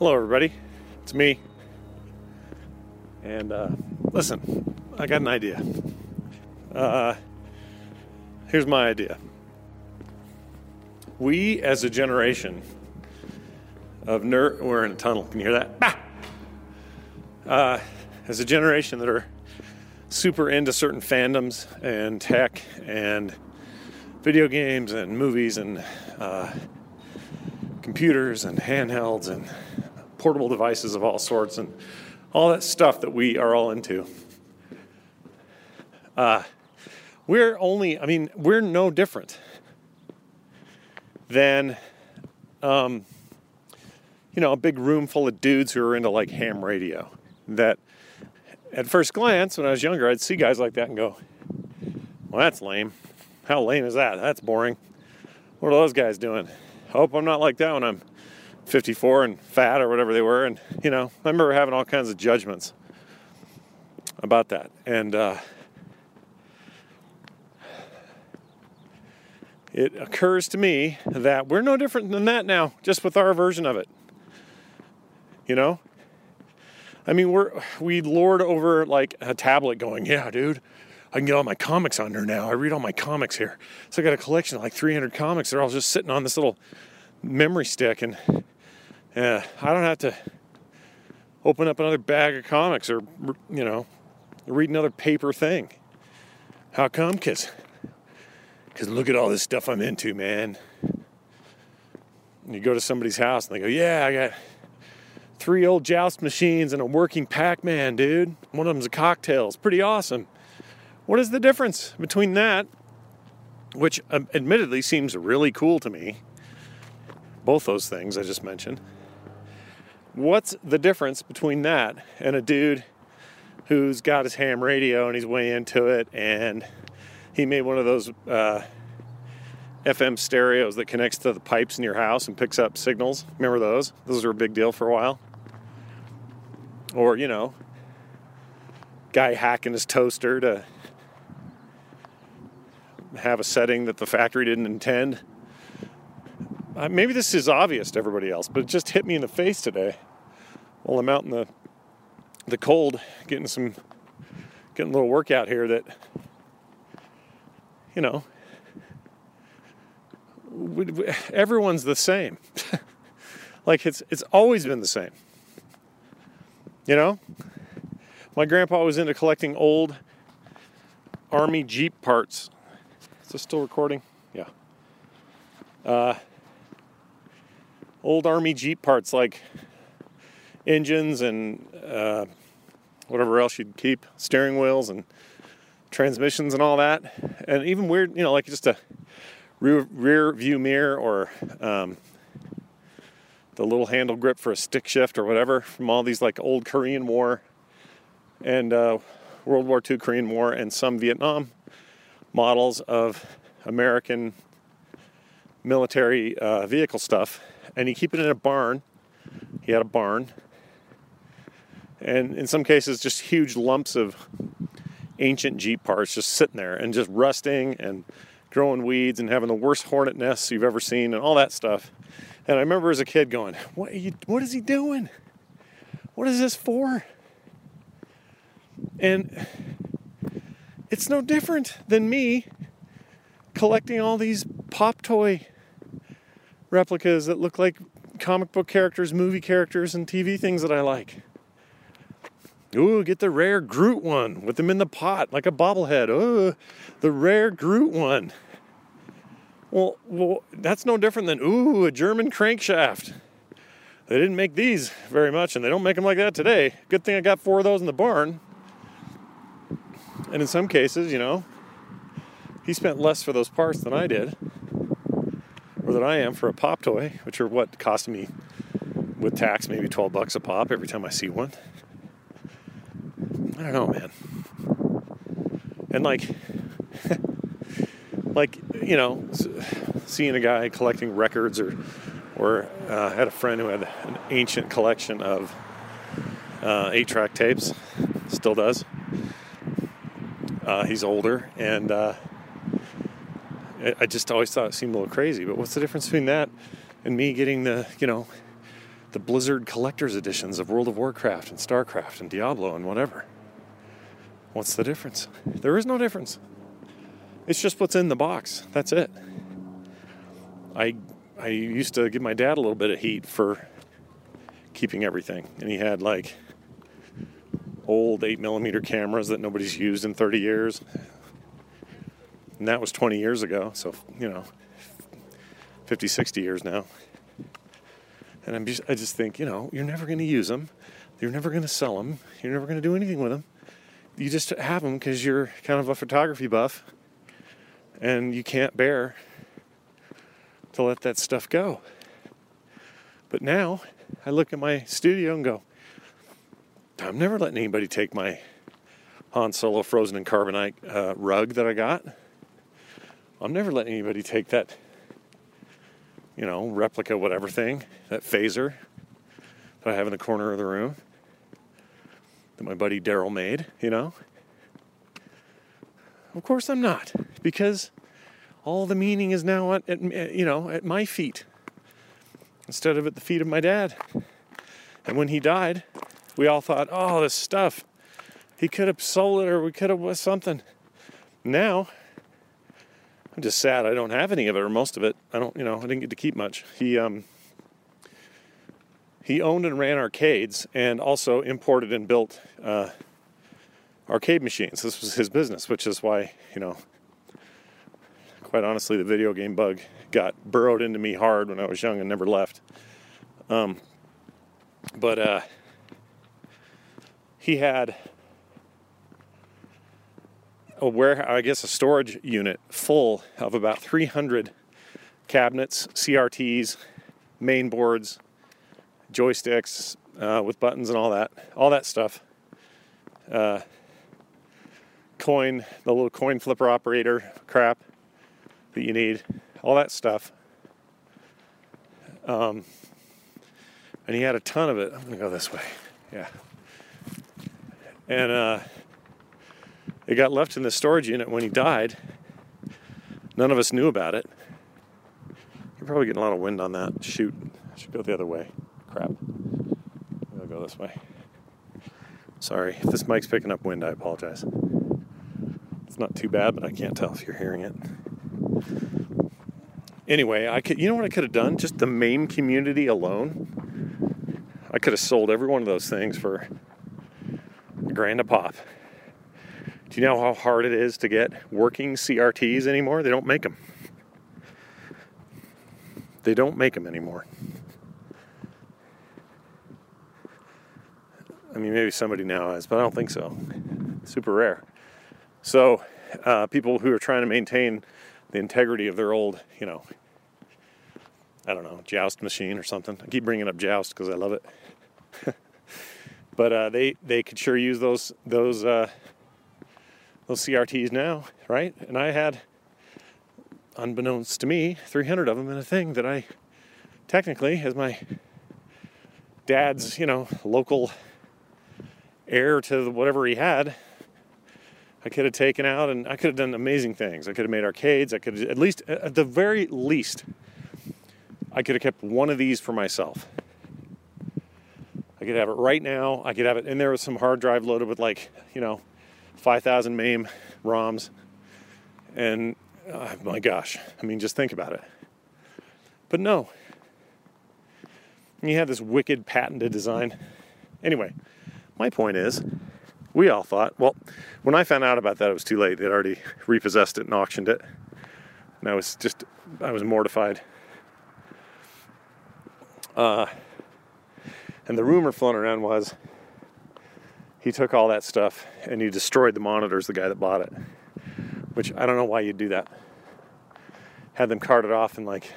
Hello, everybody. It's me. And uh, listen, I got an idea. Uh, here's my idea. We, as a generation of nerd, we're in a tunnel. Can you hear that? Bah! Uh, as a generation that are super into certain fandoms and tech and video games and movies and uh, computers and handhelds and portable devices of all sorts and all that stuff that we are all into. Uh, we're only, I mean, we're no different than, um, you know, a big room full of dudes who are into like ham radio. That at first glance, when I was younger, I'd see guys like that and go, well, that's lame. How lame is that? That's boring. What are those guys doing? Hope I'm not like that when I'm 54 and fat or whatever they were. And, you know, I remember having all kinds of judgments about that. And uh, it occurs to me that we're no different than that now, just with our version of it. You know? I mean, we're we lord over like a tablet going, yeah, dude, I can get all my comics on there now. I read all my comics here. So I got a collection of like 300 comics. They're all just sitting on this little memory stick, and I don't have to open up another bag of comics or you know read another paper thing. How come? Cause, cause look at all this stuff I'm into, man. And you go to somebody's house and they go, "Yeah, I got three old joust machines and a working Pac-Man, dude. One of them's a cocktail. It's pretty awesome." What is the difference between that, which um, admittedly seems really cool to me, both those things I just mentioned. What's the difference between that and a dude who's got his ham radio and he's way into it and he made one of those uh, FM stereos that connects to the pipes in your house and picks up signals? Remember those? Those were a big deal for a while. Or, you know, guy hacking his toaster to have a setting that the factory didn't intend maybe this is obvious to everybody else, but it just hit me in the face today while I'm out in the the cold, getting some getting a little workout here. That you know, we, we, everyone's the same. like it's it's always been the same. You know, my grandpa was into collecting old army jeep parts. Is this still recording? Yeah. Uh, old army Jeep parts like engines and uh, whatever else you'd keep, steering wheels and transmissions and all that. And even weird, you know, like just a rear, rear view mirror or um, the little handle grip for a stick shift or whatever from all these like old Korean War and uh, World War II Korean War and some Vietnam models of American military uh, vehicle stuff and you keep it in a barn. He had a barn, and in some cases, just huge lumps of ancient Jeep parts just sitting there and just rusting and growing weeds and having the worst hornet nests you've ever seen and all that stuff. And I remember as a kid going, "What? Are you, what is he doing? What is this for?" And it's no different than me collecting all these pop toy replicas that look like comic book characters, movie characters, and TV things that I like. Ooh, get the rare Groot one with them in the pot like a bobblehead. Oh, the rare Groot one. Well, well, that's no different than ooh, a German crankshaft. They didn't make these very much, and they don't make them like that today. Good thing I got four of those in the barn. And in some cases, you know, he spent less for those parts than I did, than I am for a pop toy, which are what cost me with tax maybe 12 bucks a pop every time I see one. I don't know, man. And like, like you know, seeing a guy collecting records, or or uh, had a friend who had an ancient collection of uh, eight-track tapes, still does. Uh, he's older, and uh, I just always thought it seemed a little crazy. But what's the difference between that and me getting the, you know, the Blizzard collector's editions of World of Warcraft and StarCraft and Diablo and whatever? What's the difference? There is no difference. It's just what's in the box. That's it. I I used to give my dad a little bit of heat for keeping everything, and he had like old 8 millimeter cameras that nobody's used in 30 years. And that was 20 years ago, so, you know, 50, 60 years now. And I'm just, I just think, you know, you're never going to use them. You're never going to sell them. You're never going to do anything with them. You just have them because you're kind of a photography buff and you can't bear to let that stuff go. But now I look at my studio and go, I'm never letting anybody take my Han Solo frozen in carbonite uh, rug that I got. I'm never letting anybody take that, you know, replica whatever thing, that phaser that I have in the corner of the room that my buddy Daryl made, you know. Of course I'm not, because all the meaning is now at, at you know at my feet instead of at the feet of my dad. And when he died, we all thought, oh, this stuff, he could have sold it or we could have something. Now, I'm just sad I don't have any of it or most of it. I don't, you know, I didn't get to keep much. He, um, he owned and ran arcades and also imported and built uh, arcade machines. This was his business, which is why, you know, quite honestly, the video game bug got burrowed into me hard when I was young and never left. Um, but uh, he had a where I guess a storage unit full of about 300 cabinets, CRTs, main boards, joysticks uh, with buttons and all that, all that stuff. Uh, coin, the little coin flipper operator crap that you need, all that stuff. Um, and he had a ton of it. I'm gonna go this way. Yeah and uh, it got left in the storage unit when he died. None of us knew about it. You're probably getting a lot of wind on that. Shoot, I should go the other way. Crap. I'll go this way. Sorry, if this mic's picking up wind, I apologize. It's not too bad, but I can't tell if you're hearing it. Anyway, I could. You know what I could have done? Just the main community alone. I could have sold every one of those things for a grand a pop. Do you know how hard it is to get working CRTs anymore? They don't make them. They don't make them anymore. I mean, maybe somebody now has, but I don't think so. Super rare. So, uh, people who are trying to maintain the integrity of their old, you know, I don't know, joust machine or something. I keep bringing up joust because I love it. but uh, they they could sure use those those uh, those CRTs now, right? And I had, unbeknownst to me, 300 of them in a thing that I technically, as my dad's, you know, local heir to whatever he had, I could have taken out and I could have done amazing things. I could have made arcades. I could have, at least, at the very least, I could have kept one of these for myself. I could have it right now. I could have it in there with some hard drive loaded with like, you know, 5,000 MAME ROMs. And oh my gosh, I mean, just think about it. But no. You had this wicked patented design. Anyway, my point is, we all thought, well, when I found out about that, it was too late. They'd already repossessed it and auctioned it. And I was just, I was mortified. Uh, and the rumor floating around was he took all that stuff and he destroyed the monitors, the guy that bought it. Which I don't know why you'd do that. Had them carted off and like,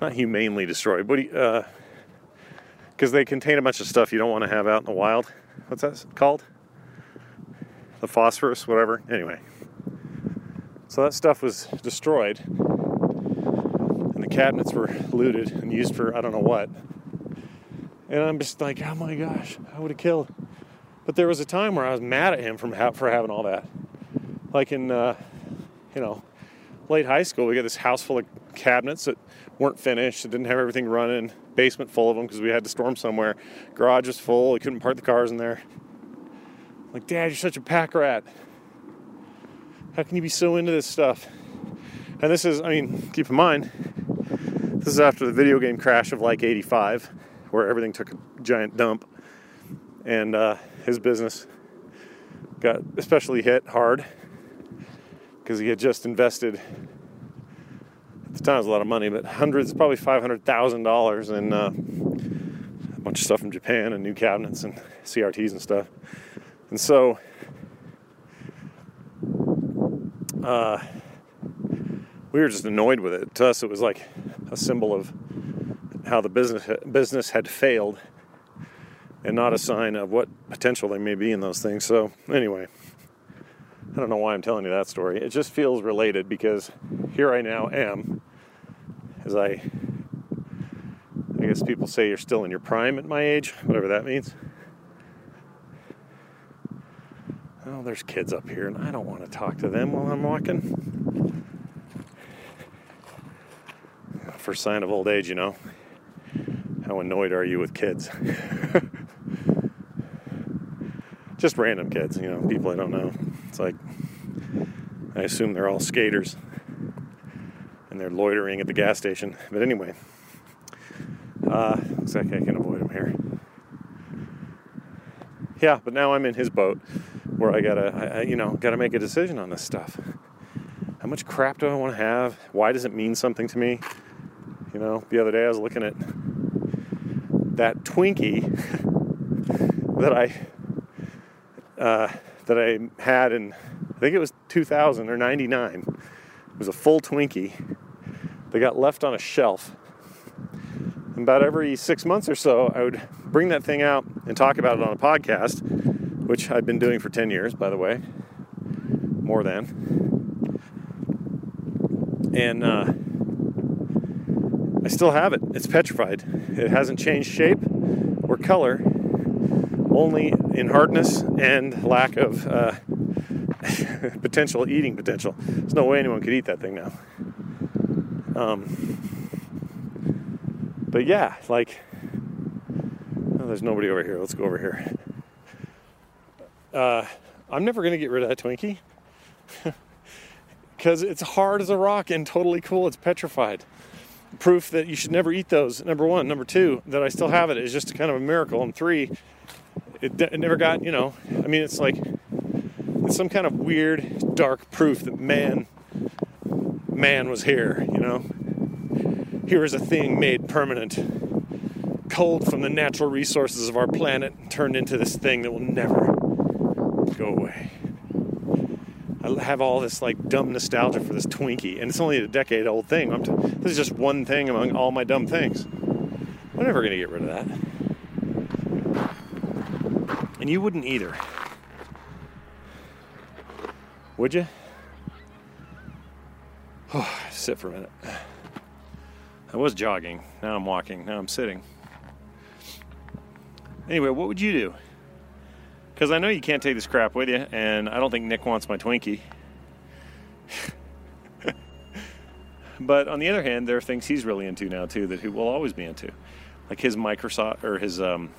not humanely destroyed, but because uh, they contain a bunch of stuff you don't want to have out in the wild what's that called? The phosphorus, whatever. Anyway, so that stuff was destroyed, and the cabinets were looted and used for I don't know what. And I'm just like, oh my gosh, I would have killed. But there was a time where I was mad at him from ha- for having all that. Like in, uh, you know, late high school, we got this house full of cabinets that weren't finished, that didn't have everything running basement full of them because we had to storm somewhere. Garage was full. We couldn't park the cars in there. Like, Dad, you're such a pack rat. How can you be so into this stuff? And this is, I mean, keep in mind, this is after the video game crash of like 85, where everything took a giant dump. And uh, his business got especially hit hard because he had just invested at the time it was a lot of money, but hundreds, probably five hundred thousand dollars in uh, a bunch of stuff from Japan and new cabinets and CRTs and stuff. And so, uh, we were just annoyed with it. To us, it was like a symbol of how the business business had failed, and not a sign of what potential there may be in those things. So, anyway. I don't know why I'm telling you that story. It just feels related because here I now am, as I, I guess people say you're still in your prime at my age, whatever that means. Oh, there's kids up here, and I don't want to talk to them while I'm walking. First sign of old age, you know. How annoyed are you with kids? Just random kids, you know, people I don't know. It's like, I assume they're all skaters and they're loitering at the gas station. But anyway, uh, looks like I can avoid them here. Yeah, but now I'm in his boat where I gotta, I, you know, gotta make a decision on this stuff. How much crap do I want to have? Why does it mean something to me? You know, the other day I was looking at that Twinkie that I uh, that I had in, I think it was 2000 or 99. It was a full Twinkie. They got left on a shelf. And about every six months or so, I would bring that thing out and talk about it on a podcast, which I've been doing for 10 years, by the way, more than. And uh, I still have it. It's petrified. It hasn't changed shape or color only in hardness and lack of uh, potential eating potential. There's no way anyone could eat that thing now. Um, but yeah, like, oh, there's nobody over here. Let's go over here. Uh, I'm never to get rid of that Twinkie because it's hard as a rock and totally cool. It's petrified. Proof that you should never eat those. Number one. Number two, that I still have it is just kind of a miracle. And three, it, it never got, you know, I mean, it's like, it's some kind of weird, dark proof that man, man was here, you know. Here is a thing made permanent, culled from the natural resources of our planet, turned into this thing that will never go away. I have all this like dumb nostalgia for this Twinkie, and it's only a decade old thing. T- this is just one thing among all my dumb things. I'm never gonna get rid of that. And you wouldn't either. Would you? Oh, sit for a minute. I was jogging. Now I'm walking. Now I'm sitting. Anyway, what would you do? Because I know you can't take this crap with you, and I don't think Nick wants my Twinkie. but on the other hand, there are things he's really into now too that he will always be into, like his Microsoft or his um,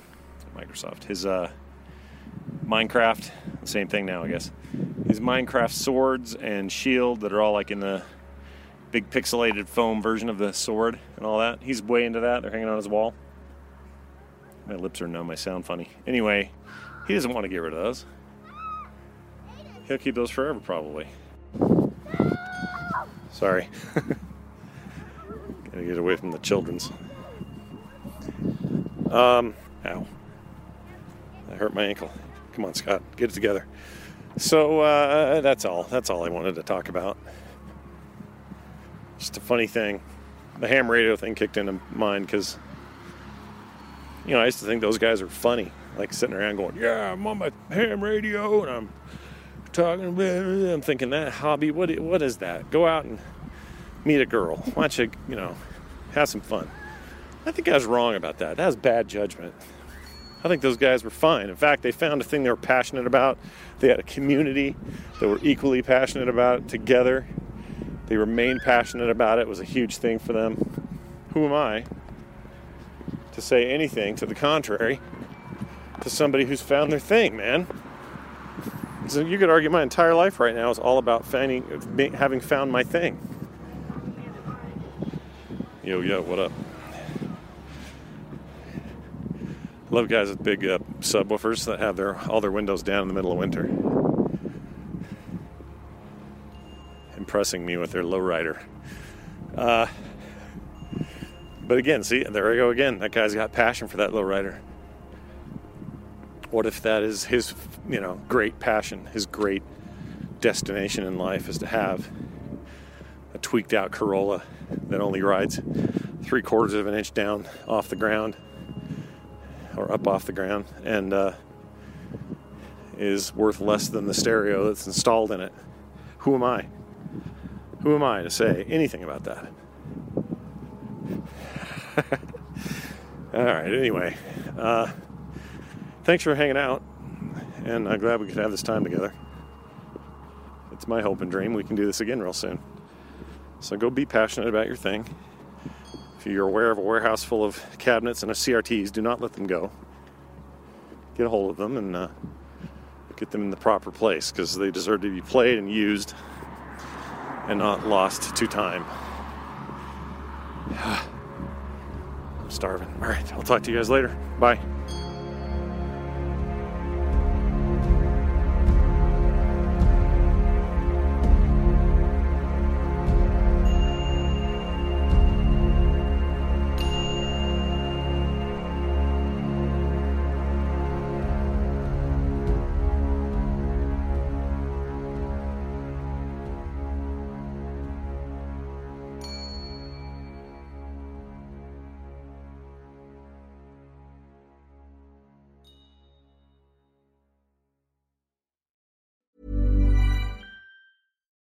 Microsoft, his uh, Minecraft. Same thing now, I guess. His Minecraft swords and shield that are all like in the big pixelated foam version of the sword and all that. He's way into that. They're hanging on his wall. My lips are numb. I sound funny. Anyway, he doesn't want to get rid of those. He'll keep those forever, probably. Sorry. Gotta get away from the children's. Um, ow. I hurt my ankle. Come on, Scott, get it together. So uh, that's all. That's all I wanted to talk about. Just a funny thing. The ham radio thing kicked into mind because, you know, I used to think those guys were funny. Like sitting around going, "Yeah, I'm on my ham radio and I'm talking." I'm thinking that hobby. What what is that? Go out and meet a girl. Why don't you, you know, have some fun? I think I was wrong about that. That was bad judgment. I think those guys were fine. In fact, they found a thing they were passionate about. They had a community that were equally passionate about it together. They remained passionate about it. It was a huge thing for them. Who am I to say anything to the contrary to somebody who's found their thing, man? So you could argue my entire life right now is all about finding, having found my thing. Yo, yo, what up? Love guys with big uh, subwoofers that have their all their windows down in the middle of winter. Impressing me with their lowrider. Uh, but again, see, there I go again. That guy's got passion for that lowrider. What if that is his, you know, great passion, his great destination in life is to have a tweaked out Corolla that only rides three quarters of an inch down off the ground or up off the ground and uh, is worth less than the stereo that's installed in it. Who am I? Who am I to say anything about that? All right, anyway, uh, thanks for hanging out, and I'm glad we could have this time together. It's my hope and dream we can do this again real soon. So go be passionate about your thing. If you're aware of a warehouse full of cabinets and CRTs, do not let them go. Get a hold of them and uh, get them in the proper place because they deserve to be played and used and not lost to time. I'm starving. All right, I'll talk to you guys later. Bye.